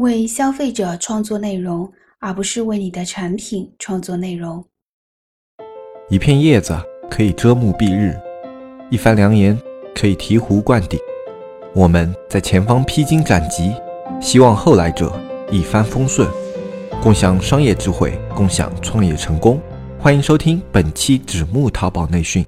为消费者创作内容，而不是为你的产品创作内容。一片叶子可以遮目蔽日，一番良言可以醍醐灌顶。我们在前方披荆斩棘，希望后来者一帆风顺，共享商业智慧，共享创业成功。欢迎收听本期纸木淘宝内训。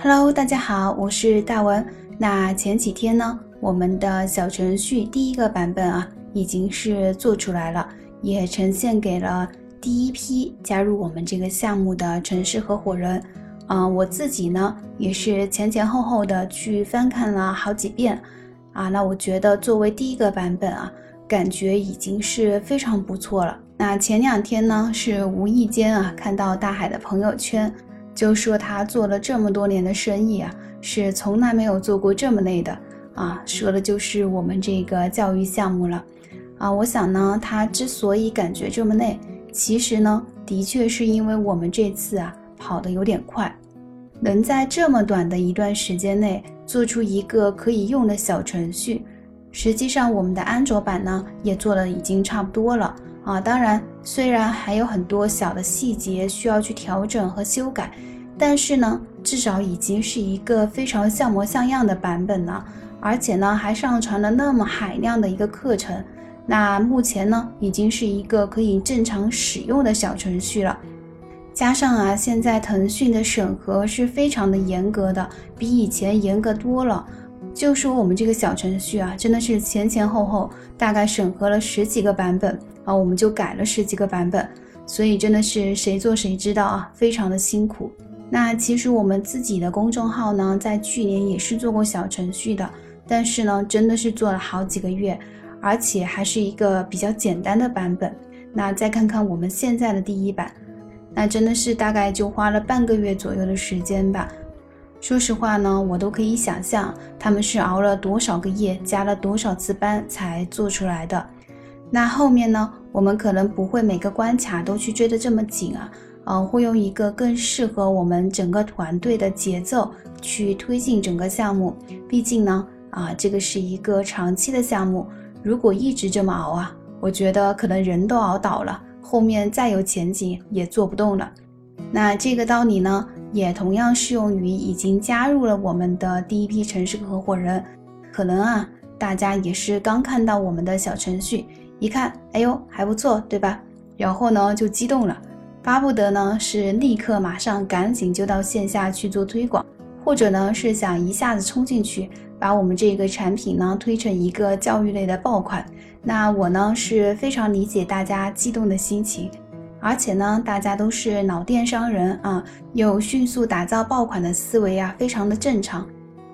Hello，大家好，我是大文。那前几天呢，我们的小程序第一个版本啊，已经是做出来了，也呈现给了第一批加入我们这个项目的城市合伙人。啊，我自己呢，也是前前后后的去翻看了好几遍。啊，那我觉得作为第一个版本啊，感觉已经是非常不错了。那前两天呢，是无意间啊看到大海的朋友圈，就说他做了这么多年的生意啊。是从来没有做过这么累的啊！说的就是我们这个教育项目了啊！我想呢，他之所以感觉这么累，其实呢，的确是因为我们这次啊跑得有点快，能在这么短的一段时间内做出一个可以用的小程序。实际上，我们的安卓版呢也做的已经差不多了啊！当然，虽然还有很多小的细节需要去调整和修改。但是呢，至少已经是一个非常像模像样的版本了，而且呢，还上传了那么海量的一个课程。那目前呢，已经是一个可以正常使用的小程序了。加上啊，现在腾讯的审核是非常的严格的，比以前严格多了。就说我们这个小程序啊，真的是前前后后大概审核了十几个版本啊，我们就改了十几个版本，所以真的是谁做谁知道啊，非常的辛苦。那其实我们自己的公众号呢，在去年也是做过小程序的，但是呢，真的是做了好几个月，而且还是一个比较简单的版本。那再看看我们现在的第一版，那真的是大概就花了半个月左右的时间吧。说实话呢，我都可以想象他们是熬了多少个夜，加了多少次班才做出来的。那后面呢，我们可能不会每个关卡都去追得这么紧啊。呃，会用一个更适合我们整个团队的节奏去推进整个项目。毕竟呢，啊，这个是一个长期的项目，如果一直这么熬啊，我觉得可能人都熬倒了，后面再有前景也做不动了。那这个道理呢，也同样适用于已经加入了我们的第一批城市合伙人。可能啊，大家也是刚看到我们的小程序，一看，哎呦，还不错，对吧？然后呢，就激动了。巴不得呢是立刻马上赶紧就到线下去做推广，或者呢是想一下子冲进去把我们这个产品呢推成一个教育类的爆款。那我呢是非常理解大家激动的心情，而且呢大家都是老电商人啊，有迅速打造爆款的思维啊，非常的正常。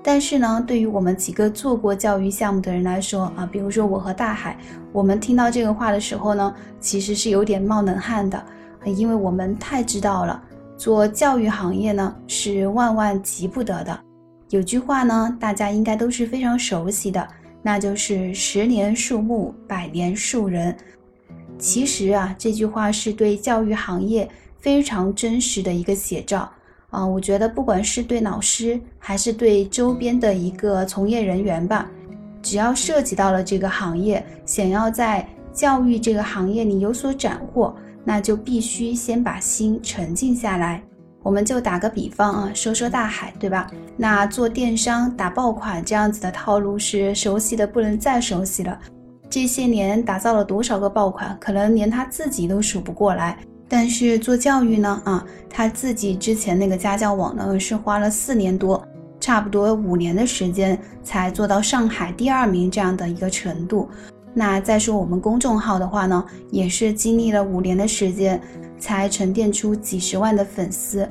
但是呢，对于我们几个做过教育项目的人来说啊，比如说我和大海，我们听到这个话的时候呢，其实是有点冒冷汗的。因为我们太知道了，做教育行业呢是万万急不得的。有句话呢，大家应该都是非常熟悉的，那就是“十年树木，百年树人”。其实啊，这句话是对教育行业非常真实的一个写照啊。我觉得，不管是对老师，还是对周边的一个从业人员吧，只要涉及到了这个行业，想要在教育这个行业里有所斩获。那就必须先把心沉静下来。我们就打个比方啊，说说大海，对吧？那做电商打爆款这样子的套路是熟悉的不能再熟悉了。这些年打造了多少个爆款，可能连他自己都数不过来。但是做教育呢，啊，他自己之前那个家教网呢，是花了四年多，差不多五年的时间才做到上海第二名这样的一个程度。那再说我们公众号的话呢，也是经历了五年的时间，才沉淀出几十万的粉丝，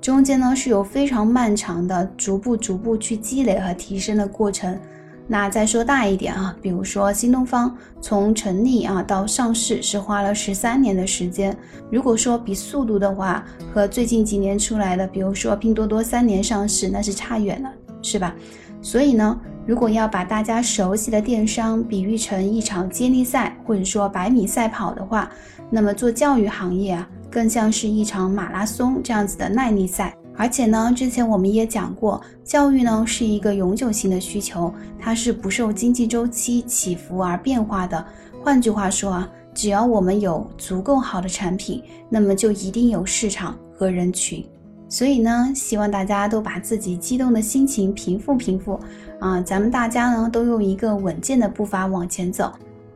中间呢是有非常漫长的逐步逐步去积累和提升的过程。那再说大一点啊，比如说新东方从成立啊到上市是花了十三年的时间，如果说比速度的话，和最近几年出来的，比如说拼多多三年上市，那是差远了，是吧？所以呢。如果要把大家熟悉的电商比喻成一场接力赛，或者说百米赛跑的话，那么做教育行业啊，更像是一场马拉松这样子的耐力赛。而且呢，之前我们也讲过，教育呢是一个永久性的需求，它是不受经济周期起伏而变化的。换句话说啊，只要我们有足够好的产品，那么就一定有市场和人群。所以呢，希望大家都把自己激动的心情平复平复啊，咱们大家呢都用一个稳健的步伐往前走，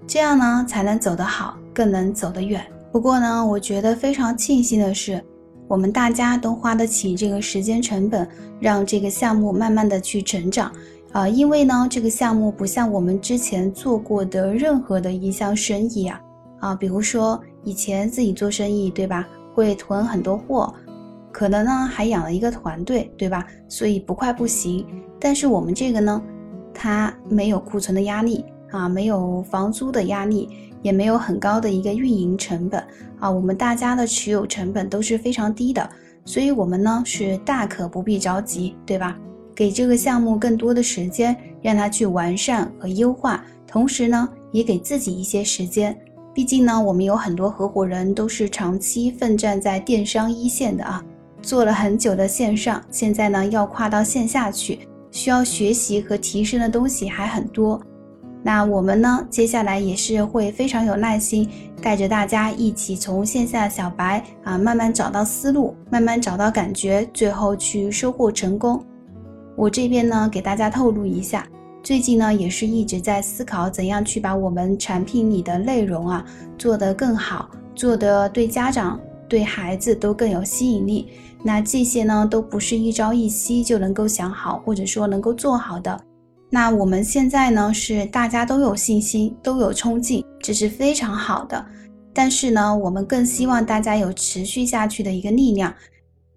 这样呢才能走得好，更能走得远。不过呢，我觉得非常庆幸的是。我们大家都花得起这个时间成本，让这个项目慢慢的去成长，啊，因为呢，这个项目不像我们之前做过的任何的一项生意啊，啊，比如说以前自己做生意，对吧？会囤很多货，可能呢还养了一个团队，对吧？所以不快不行。但是我们这个呢，它没有库存的压力啊，没有房租的压力。也没有很高的一个运营成本啊，我们大家的持有成本都是非常低的，所以我们呢是大可不必着急，对吧？给这个项目更多的时间，让它去完善和优化，同时呢也给自己一些时间。毕竟呢，我们有很多合伙人都是长期奋战在电商一线的啊，做了很久的线上，现在呢要跨到线下去，需要学习和提升的东西还很多。那我们呢？接下来也是会非常有耐心，带着大家一起从线下小白啊，慢慢找到思路，慢慢找到感觉，最后去收获成功。我这边呢，给大家透露一下，最近呢，也是一直在思考怎样去把我们产品里的内容啊做得更好，做得对家长、对孩子都更有吸引力。那这些呢，都不是一朝一夕就能够想好，或者说能够做好的。那我们现在呢，是大家都有信心，都有冲劲，这是非常好的。但是呢，我们更希望大家有持续下去的一个力量。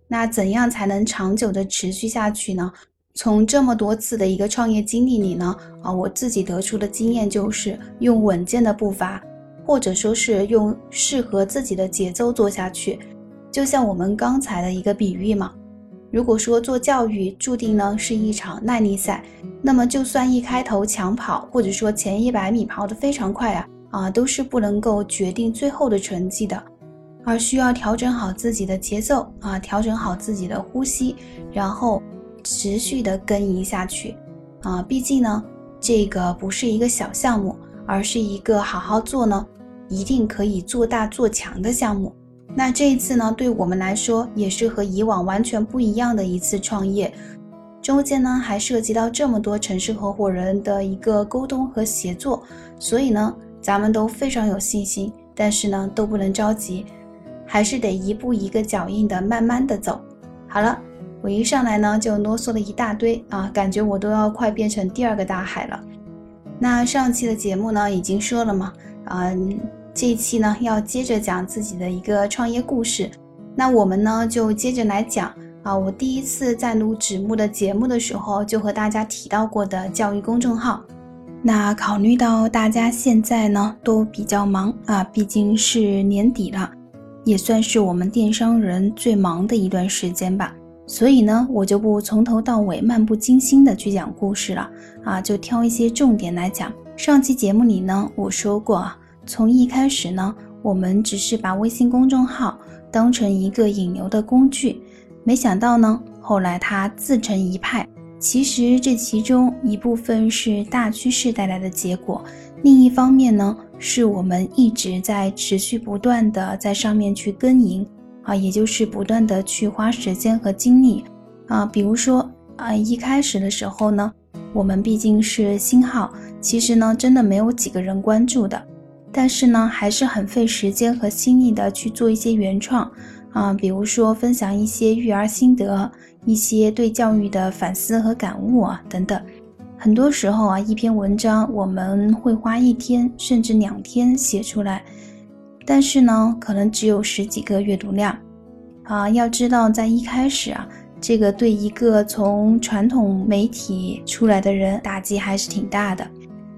那怎样才能长久的持续下去呢？从这么多次的一个创业经历里呢，啊，我自己得出的经验就是用稳健的步伐，或者说是用适合自己的节奏做下去。就像我们刚才的一个比喻嘛。如果说做教育注定呢是一场耐力赛，那么就算一开头抢跑，或者说前一百米跑得非常快啊啊，都是不能够决定最后的成绩的，而需要调整好自己的节奏啊，调整好自己的呼吸，然后持续的耕耘下去啊。毕竟呢，这个不是一个小项目，而是一个好好做呢，一定可以做大做强的项目。那这一次呢，对我们来说也是和以往完全不一样的一次创业，中间呢还涉及到这么多城市合伙人的一个沟通和协作，所以呢，咱们都非常有信心，但是呢都不能着急，还是得一步一个脚印的慢慢的走。好了，我一上来呢就啰嗦了一大堆啊，感觉我都要快变成第二个大海了。那上期的节目呢已经说了嘛，嗯。这一期呢，要接着讲自己的一个创业故事。那我们呢，就接着来讲啊，我第一次在录纸木的节目的时候，就和大家提到过的教育公众号。那考虑到大家现在呢都比较忙啊，毕竟是年底了，也算是我们电商人最忙的一段时间吧。所以呢，我就不从头到尾漫不经心的去讲故事了啊，就挑一些重点来讲。上期节目里呢，我说过啊。从一开始呢，我们只是把微信公众号当成一个引流的工具，没想到呢，后来它自成一派。其实这其中一部分是大趋势带来的结果，另一方面呢，是我们一直在持续不断的在上面去耕耘啊，也就是不断的去花时间和精力啊。比如说啊，一开始的时候呢，我们毕竟是新号，其实呢，真的没有几个人关注的。但是呢，还是很费时间和心力的去做一些原创，啊，比如说分享一些育儿心得，一些对教育的反思和感悟啊等等。很多时候啊，一篇文章我们会花一天甚至两天写出来，但是呢，可能只有十几个阅读量，啊，要知道在一开始啊，这个对一个从传统媒体出来的人打击还是挺大的。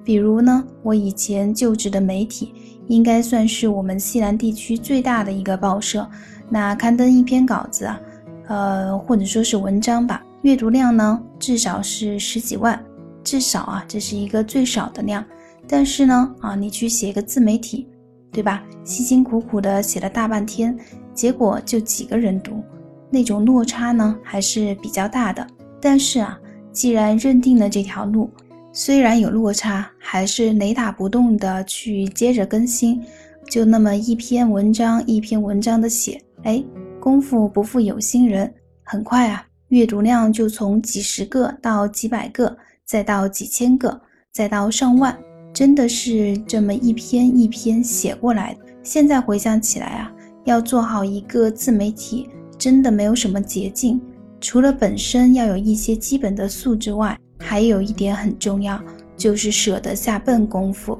比如呢，我以前就职的媒体应该算是我们西南地区最大的一个报社。那刊登一篇稿子啊，呃，或者说是文章吧，阅读量呢至少是十几万，至少啊，这是一个最少的量。但是呢，啊，你去写个自媒体，对吧？辛辛苦苦的写了大半天，结果就几个人读，那种落差呢还是比较大的。但是啊，既然认定了这条路，虽然有落差，还是雷打不动的去接着更新，就那么一篇文章一篇文章的写，哎，功夫不负有心人，很快啊，阅读量就从几十个到几百个，再到几千个，再到上万，真的是这么一篇一篇写过来的。现在回想起来啊，要做好一个自媒体，真的没有什么捷径。除了本身要有一些基本的素质外，还有一点很重要，就是舍得下笨功夫。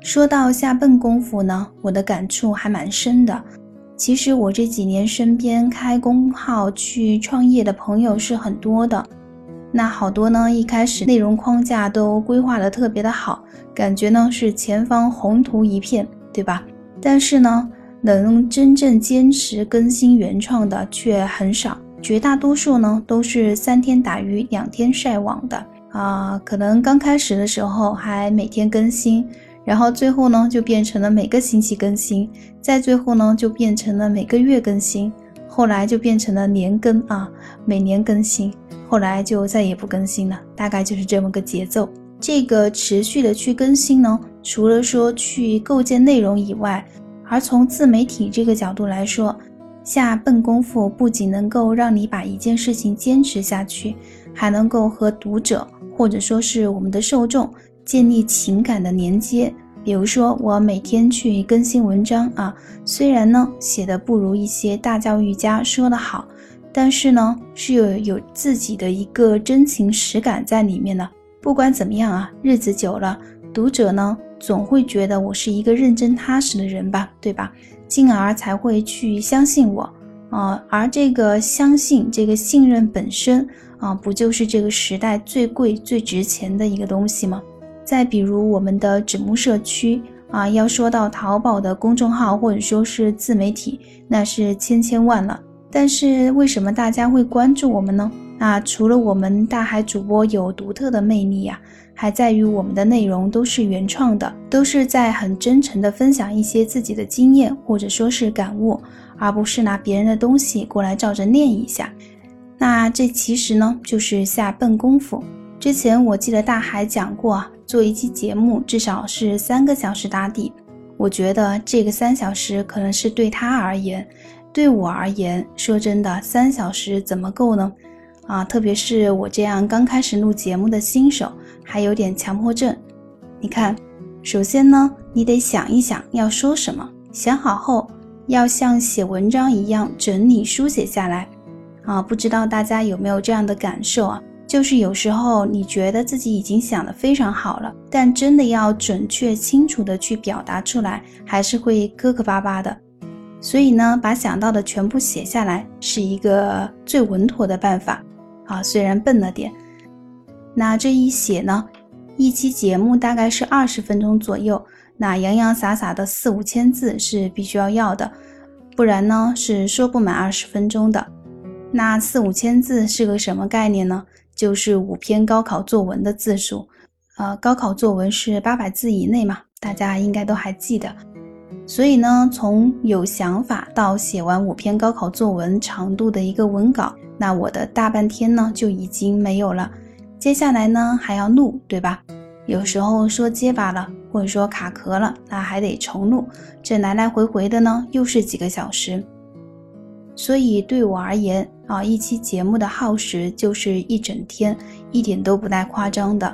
说到下笨功夫呢，我的感触还蛮深的。其实我这几年身边开公号去创业的朋友是很多的，那好多呢，一开始内容框架都规划的特别的好，感觉呢是前方宏图一片，对吧？但是呢，能真正坚持更新原创的却很少。绝大多数呢都是三天打鱼两天晒网的啊，可能刚开始的时候还每天更新，然后最后呢就变成了每个星期更新，再最后呢就变成了每个月更新，后来就变成了年更啊，每年更新，后来就再也不更新了，大概就是这么个节奏。这个持续的去更新呢，除了说去构建内容以外，而从自媒体这个角度来说。下笨功夫不仅能够让你把一件事情坚持下去，还能够和读者或者说是我们的受众建立情感的连接。比如说，我每天去更新文章啊，虽然呢写的不如一些大教育家说的好，但是呢是有有自己的一个真情实感在里面的。不管怎么样啊，日子久了，读者呢总会觉得我是一个认真踏实的人吧，对吧？进而才会去相信我，啊，而这个相信、这个信任本身啊，不就是这个时代最贵、最值钱的一个东西吗？再比如我们的纸木社区啊，要说到淘宝的公众号或者说是自媒体，那是千千万了。但是为什么大家会关注我们呢？那除了我们大海主播有独特的魅力呀。还在于我们的内容都是原创的，都是在很真诚的分享一些自己的经验或者说是感悟，而不是拿别人的东西过来照着念一下。那这其实呢就是下笨功夫。之前我记得大海讲过，做一期节目至少是三个小时打底。我觉得这个三小时可能是对他而言，对我而言，说真的，三小时怎么够呢？啊，特别是我这样刚开始录节目的新手。还有点强迫症，你看，首先呢，你得想一想要说什么，想好后要像写文章一样整理书写下来。啊，不知道大家有没有这样的感受啊？就是有时候你觉得自己已经想得非常好了，但真的要准确清楚的去表达出来，还是会磕磕巴巴的。所以呢，把想到的全部写下来是一个最稳妥的办法。啊，虽然笨了点。那这一写呢，一期节目大概是二十分钟左右，那洋洋洒洒的四五千字是必须要要的，不然呢是说不满二十分钟的。那四五千字是个什么概念呢？就是五篇高考作文的字数。呃，高考作文是八百字以内嘛，大家应该都还记得。所以呢，从有想法到写完五篇高考作文长度的一个文稿，那我的大半天呢就已经没有了。接下来呢还要录，对吧？有时候说结巴了，或者说卡壳了，那还得重录。这来来回回的呢，又是几个小时。所以对我而言啊，一期节目的耗时就是一整天，一点都不带夸张的。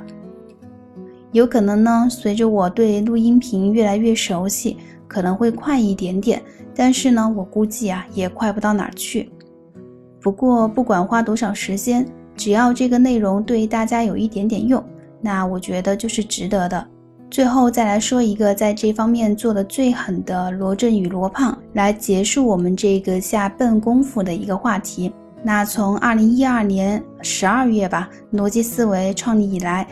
有可能呢，随着我对录音频越来越熟悉，可能会快一点点。但是呢，我估计啊，也快不到哪儿去。不过不管花多少时间。只要这个内容对大家有一点点用，那我觉得就是值得的。最后再来说一个在这方面做的最狠的罗振宇罗胖，来结束我们这个下笨功夫的一个话题。那从二零一二年十二月吧，逻辑思维创立以来，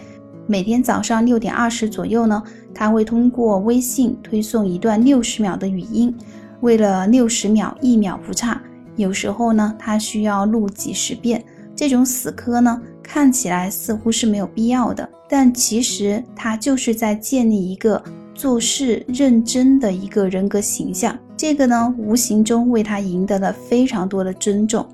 每天早上六点二十左右呢，他会通过微信推送一段六十秒的语音，为了六十秒一秒不差，有时候呢，他需要录几十遍。这种死磕呢，看起来似乎是没有必要的，但其实他就是在建立一个做事认真的一个人格形象。这个呢，无形中为他赢得了非常多的尊重。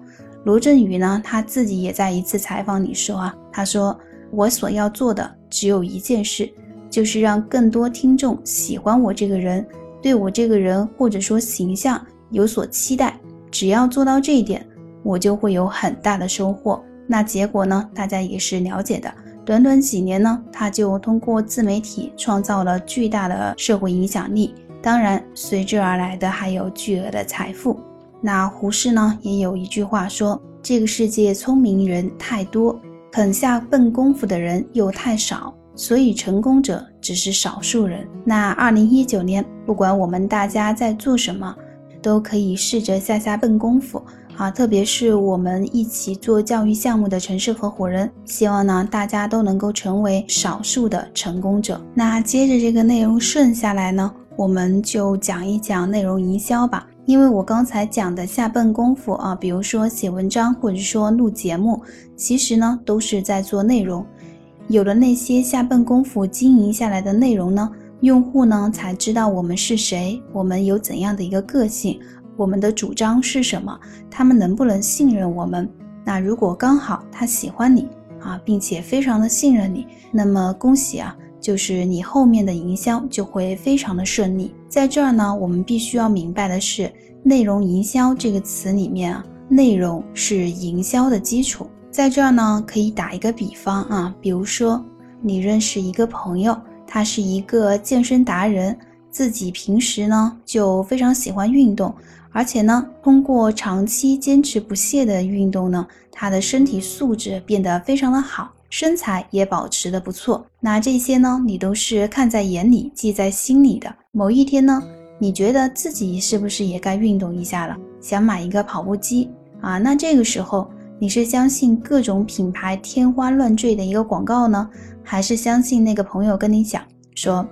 罗振宇呢，他自己也在一次采访里说啊，他说我所要做的只有一件事，就是让更多听众喜欢我这个人，对我这个人或者说形象有所期待。只要做到这一点，我就会有很大的收获。那结果呢，大家也是了解的。短短几年呢，他就通过自媒体创造了巨大的社会影响力。当然，随之而来的还有巨额的财富。那胡适呢，也有一句话说：“这个世界聪明人太多，肯下笨功夫的人又太少，所以成功者只是少数人。”那二零一九年，不管我们大家在做什么，都可以试着下下笨功夫啊！特别是我们一起做教育项目的城市合伙人，希望呢大家都能够成为少数的成功者。那接着这个内容顺下来呢，我们就讲一讲内容营销吧。因为我刚才讲的下笨功夫啊，比如说写文章或者说录节目，其实呢都是在做内容。有了那些下笨功夫经营下来的内容呢，用户呢才知道我们是谁，我们有怎样的一个个性，我们的主张是什么，他们能不能信任我们？那如果刚好他喜欢你啊，并且非常的信任你，那么恭喜啊！就是你后面的营销就会非常的顺利。在这儿呢，我们必须要明白的是，内容营销这个词里面啊，内容是营销的基础。在这儿呢，可以打一个比方啊，比如说你认识一个朋友，他是一个健身达人，自己平时呢就非常喜欢运动，而且呢，通过长期坚持不懈的运动呢，他的身体素质变得非常的好。身材也保持的不错，那这些呢，你都是看在眼里，记在心里的。某一天呢，你觉得自己是不是也该运动一下了？想买一个跑步机啊？那这个时候，你是相信各种品牌天花乱坠的一个广告呢，还是相信那个朋友跟你讲说，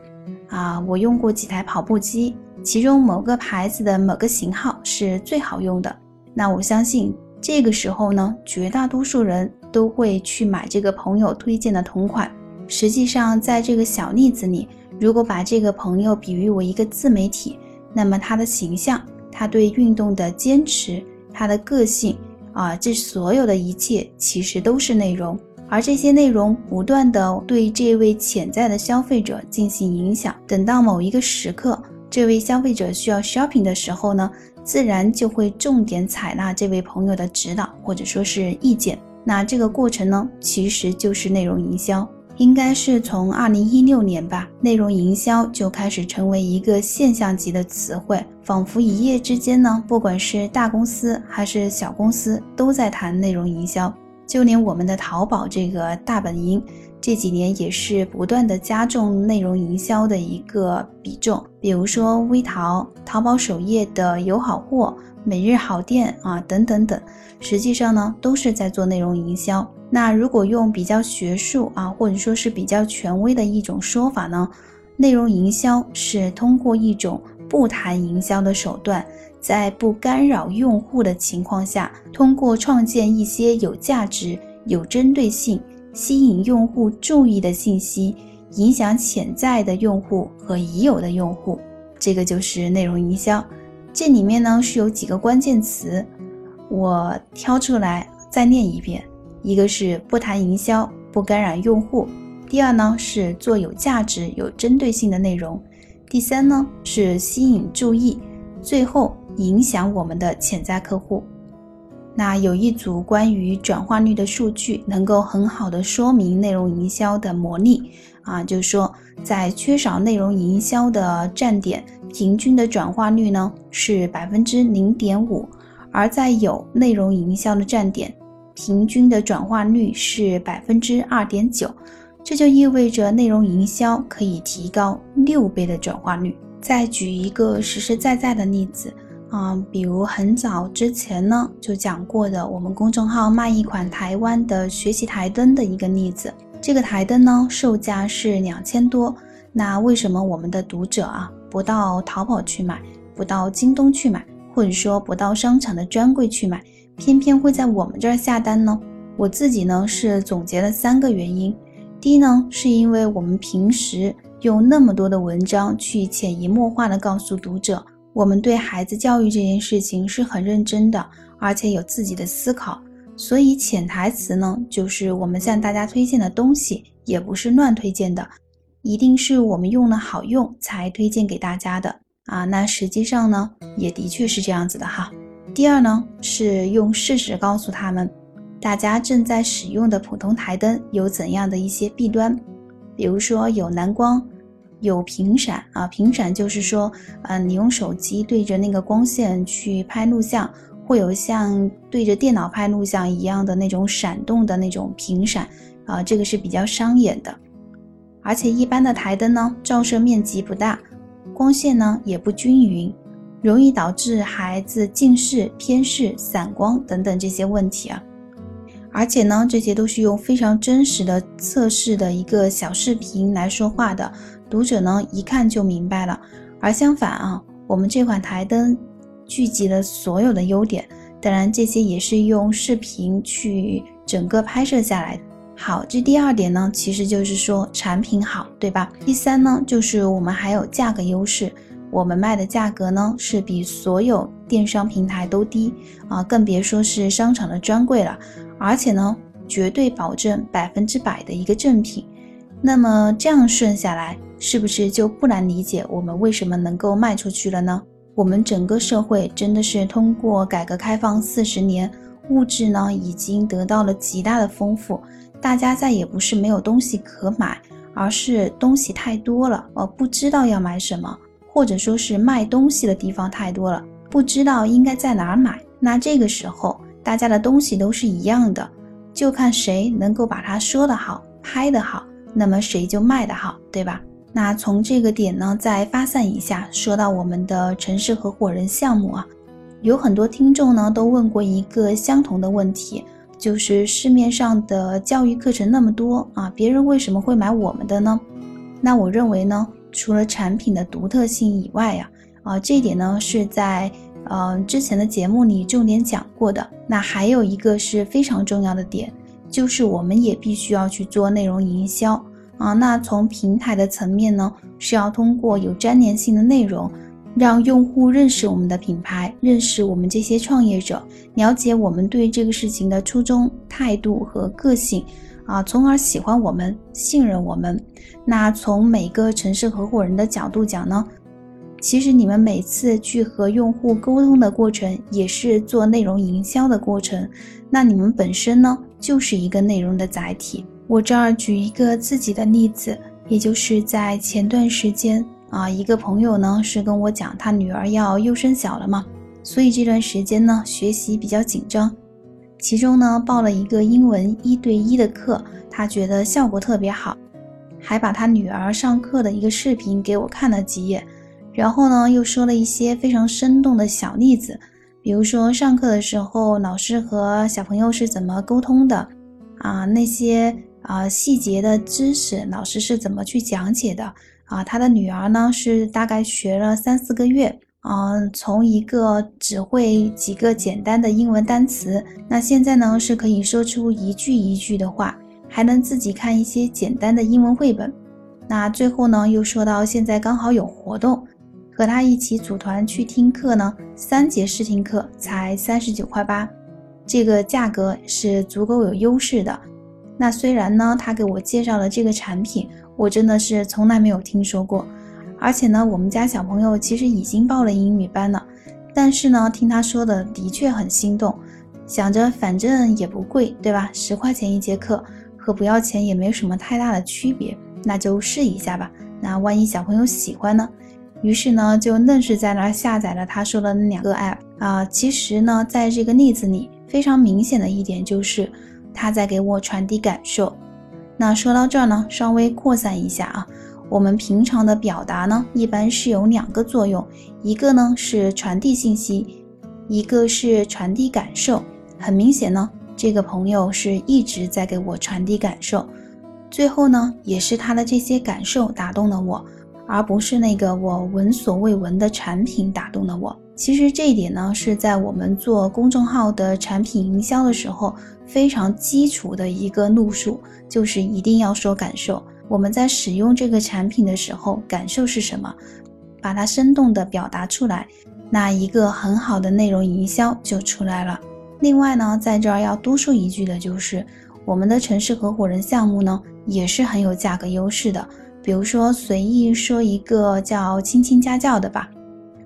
啊，我用过几台跑步机，其中某个牌子的某个型号是最好用的。那我相信这个时候呢，绝大多数人。都会去买这个朋友推荐的同款。实际上，在这个小例子里，如果把这个朋友比喻为一个自媒体，那么他的形象、他对运动的坚持、他的个性啊，这所有的一切其实都是内容。而这些内容不断的对这位潜在的消费者进行影响。等到某一个时刻，这位消费者需要 shopping 的时候呢，自然就会重点采纳这位朋友的指导或者说是意见。那这个过程呢，其实就是内容营销，应该是从二零一六年吧，内容营销就开始成为一个现象级的词汇，仿佛一夜之间呢，不管是大公司还是小公司，都在谈内容营销，就连我们的淘宝这个大本营。这几年也是不断的加重内容营销的一个比重，比如说微淘、淘宝首页的有好货、每日好店啊等等等，实际上呢都是在做内容营销。那如果用比较学术啊或者说是比较权威的一种说法呢，内容营销是通过一种不谈营销的手段，在不干扰用户的情况下，通过创建一些有价值、有针对性。吸引用户注意的信息，影响潜在的用户和已有的用户，这个就是内容营销。这里面呢是有几个关键词，我挑出来再念一遍。一个是不谈营销，不干扰用户；第二呢是做有价值、有针对性的内容；第三呢是吸引注意；最后影响我们的潜在客户。那有一组关于转化率的数据，能够很好的说明内容营销的魔力啊，就是说，在缺少内容营销的站点，平均的转化率呢是百分之零点五，而在有内容营销的站点，平均的转化率是百分之二点九，这就意味着内容营销可以提高六倍的转化率。再举一个实实在在的例子。啊，比如很早之前呢，就讲过的，我们公众号卖一款台湾的学习台灯的一个例子。这个台灯呢，售价是两千多。那为什么我们的读者啊，不到淘宝去买，不到京东去买，或者说不到商场的专柜去买，偏偏会在我们这儿下单呢？我自己呢是总结了三个原因。第一呢，是因为我们平时用那么多的文章去潜移默化的告诉读者。我们对孩子教育这件事情是很认真的，而且有自己的思考。所以潜台词呢，就是我们向大家推荐的东西也不是乱推荐的，一定是我们用了好用才推荐给大家的啊。那实际上呢，也的确是这样子的哈。第二呢，是用事实告诉他们，大家正在使用的普通台灯有怎样的一些弊端，比如说有蓝光，有频闪啊，频闪就是说，嗯，你用手机对着那个光线去拍录像。会有像对着电脑拍录像一样的那种闪动的那种频闪，啊，这个是比较伤眼的。而且一般的台灯呢，照射面积不大，光线呢也不均匀，容易导致孩子近视、偏视、散光等等这些问题啊。而且呢，这些都是用非常真实的测试的一个小视频来说话的，读者呢一看就明白了。而相反啊，我们这款台灯。聚集了所有的优点，当然这些也是用视频去整个拍摄下来。好，这第二点呢，其实就是说产品好，对吧？第三呢，就是我们还有价格优势，我们卖的价格呢是比所有电商平台都低啊，更别说是商场的专柜了。而且呢，绝对保证百分之百的一个正品。那么这样顺下来，是不是就不难理解我们为什么能够卖出去了呢？我们整个社会真的是通过改革开放四十年，物质呢已经得到了极大的丰富，大家再也不是没有东西可买，而是东西太多了，呃，不知道要买什么，或者说是卖东西的地方太多了，不知道应该在哪儿买。那这个时候，大家的东西都是一样的，就看谁能够把它说得好，拍得好，那么谁就卖得好，对吧？那从这个点呢，再发散一下，说到我们的城市合伙人项目啊，有很多听众呢都问过一个相同的问题，就是市面上的教育课程那么多啊，别人为什么会买我们的呢？那我认为呢，除了产品的独特性以外呀，啊，这一点呢是在呃之前的节目里重点讲过的。那还有一个是非常重要的点，就是我们也必须要去做内容营销。啊，那从平台的层面呢，是要通过有粘连性的内容，让用户认识我们的品牌，认识我们这些创业者，了解我们对这个事情的初衷、态度和个性，啊，从而喜欢我们、信任我们。那从每个城市合伙人的角度讲呢，其实你们每次去和用户沟通的过程，也是做内容营销的过程。那你们本身呢，就是一个内容的载体。我这儿举一个自己的例子，也就是在前段时间啊，一个朋友呢是跟我讲，他女儿要优生小了嘛，所以这段时间呢学习比较紧张，其中呢报了一个英文一对一的课，他觉得效果特别好，还把他女儿上课的一个视频给我看了几眼，然后呢又说了一些非常生动的小例子，比如说上课的时候老师和小朋友是怎么沟通的啊，那些。啊，细节的知识老师是怎么去讲解的？啊，他的女儿呢是大概学了三四个月，嗯，从一个只会几个简单的英文单词，那现在呢是可以说出一句一句的话，还能自己看一些简单的英文绘本。那最后呢又说到现在刚好有活动，和他一起组团去听课呢，三节试听课才三十九块八，这个价格是足够有优势的。那虽然呢，他给我介绍了这个产品，我真的是从来没有听说过。而且呢，我们家小朋友其实已经报了英语班了，但是呢，听他说的的确很心动，想着反正也不贵，对吧？十块钱一节课，和不要钱也没什么太大的区别，那就试一下吧。那万一小朋友喜欢呢？于是呢，就愣是在那下载了他说的那两个 app 啊。其实呢，在这个例子里，非常明显的一点就是。他在给我传递感受。那说到这儿呢，稍微扩散一下啊。我们平常的表达呢，一般是有两个作用，一个呢是传递信息，一个是传递感受。很明显呢，这个朋友是一直在给我传递感受，最后呢，也是他的这些感受打动了我，而不是那个我闻所未闻的产品打动了我。其实这一点呢，是在我们做公众号的产品营销的时候非常基础的一个路数，就是一定要说感受。我们在使用这个产品的时候，感受是什么，把它生动的表达出来，那一个很好的内容营销就出来了。另外呢，在这儿要多说一句的就是，我们的城市合伙人项目呢，也是很有价格优势的。比如说，随意说一个叫“亲亲家教”的吧，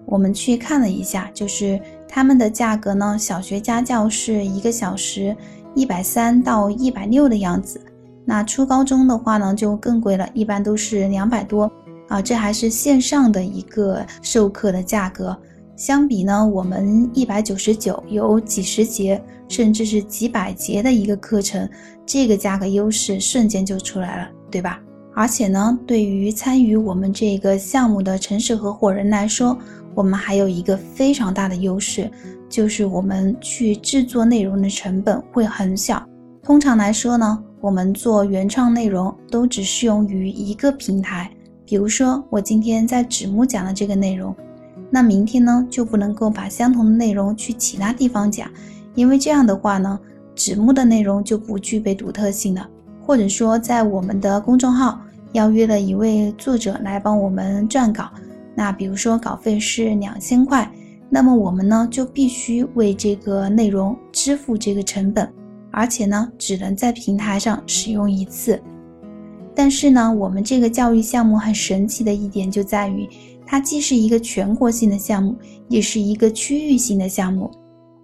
我们去看了一下，就是他们的价格呢，小学家教是一个小时一百三到一百六的样子，那初高中的话呢，就更贵了，一般都是两百多啊，这还是线上的一个授课的价格。相比呢，我们一百九十九有几十节，甚至是几百节的一个课程，这个价格优势瞬间就出来了，对吧？而且呢，对于参与我们这个项目的城市合伙人来说，我们还有一个非常大的优势，就是我们去制作内容的成本会很小。通常来说呢，我们做原创内容都只适用于一个平台，比如说我今天在纸木讲的这个内容。那明天呢，就不能够把相同的内容去其他地方讲，因为这样的话呢，纸木的内容就不具备独特性了。或者说，在我们的公众号邀约了一位作者来帮我们撰稿，那比如说稿费是两千块，那么我们呢就必须为这个内容支付这个成本，而且呢只能在平台上使用一次。但是呢，我们这个教育项目很神奇的一点就在于。它既是一个全国性的项目，也是一个区域性的项目。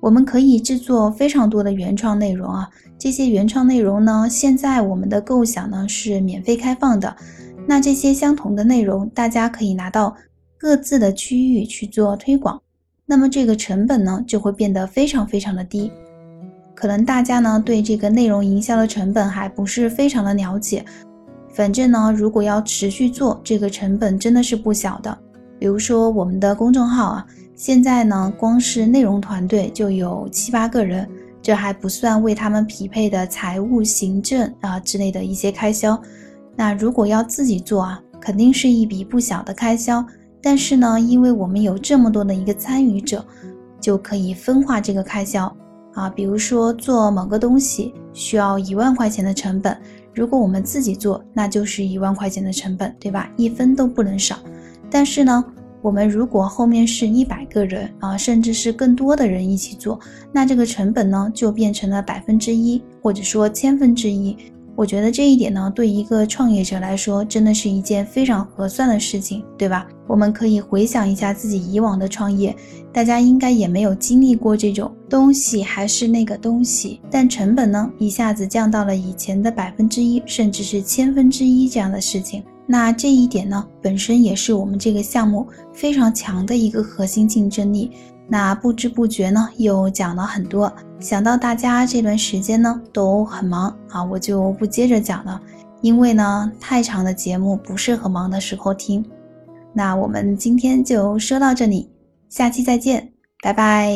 我们可以制作非常多的原创内容啊，这些原创内容呢，现在我们的构想呢是免费开放的。那这些相同的内容，大家可以拿到各自的区域去做推广，那么这个成本呢就会变得非常非常的低。可能大家呢对这个内容营销的成本还不是非常的了解，反正呢，如果要持续做，这个成本真的是不小的。比如说我们的公众号啊，现在呢，光是内容团队就有七八个人，这还不算为他们匹配的财务、行政啊之类的一些开销。那如果要自己做啊，肯定是一笔不小的开销。但是呢，因为我们有这么多的一个参与者，就可以分化这个开销啊。比如说做某个东西需要一万块钱的成本，如果我们自己做，那就是一万块钱的成本，对吧？一分都不能少。但是呢，我们如果后面是一百个人啊，甚至是更多的人一起做，那这个成本呢就变成了百分之一，或者说千分之一。我觉得这一点呢，对一个创业者来说，真的是一件非常合算的事情，对吧？我们可以回想一下自己以往的创业，大家应该也没有经历过这种东西还是那个东西，但成本呢一下子降到了以前的百分之一，甚至是千分之一这样的事情。那这一点呢，本身也是我们这个项目非常强的一个核心竞争力。那不知不觉呢，又讲了很多。想到大家这段时间呢都很忙啊，我就不接着讲了，因为呢太长的节目不适合忙的时候听。那我们今天就说到这里，下期再见，拜拜。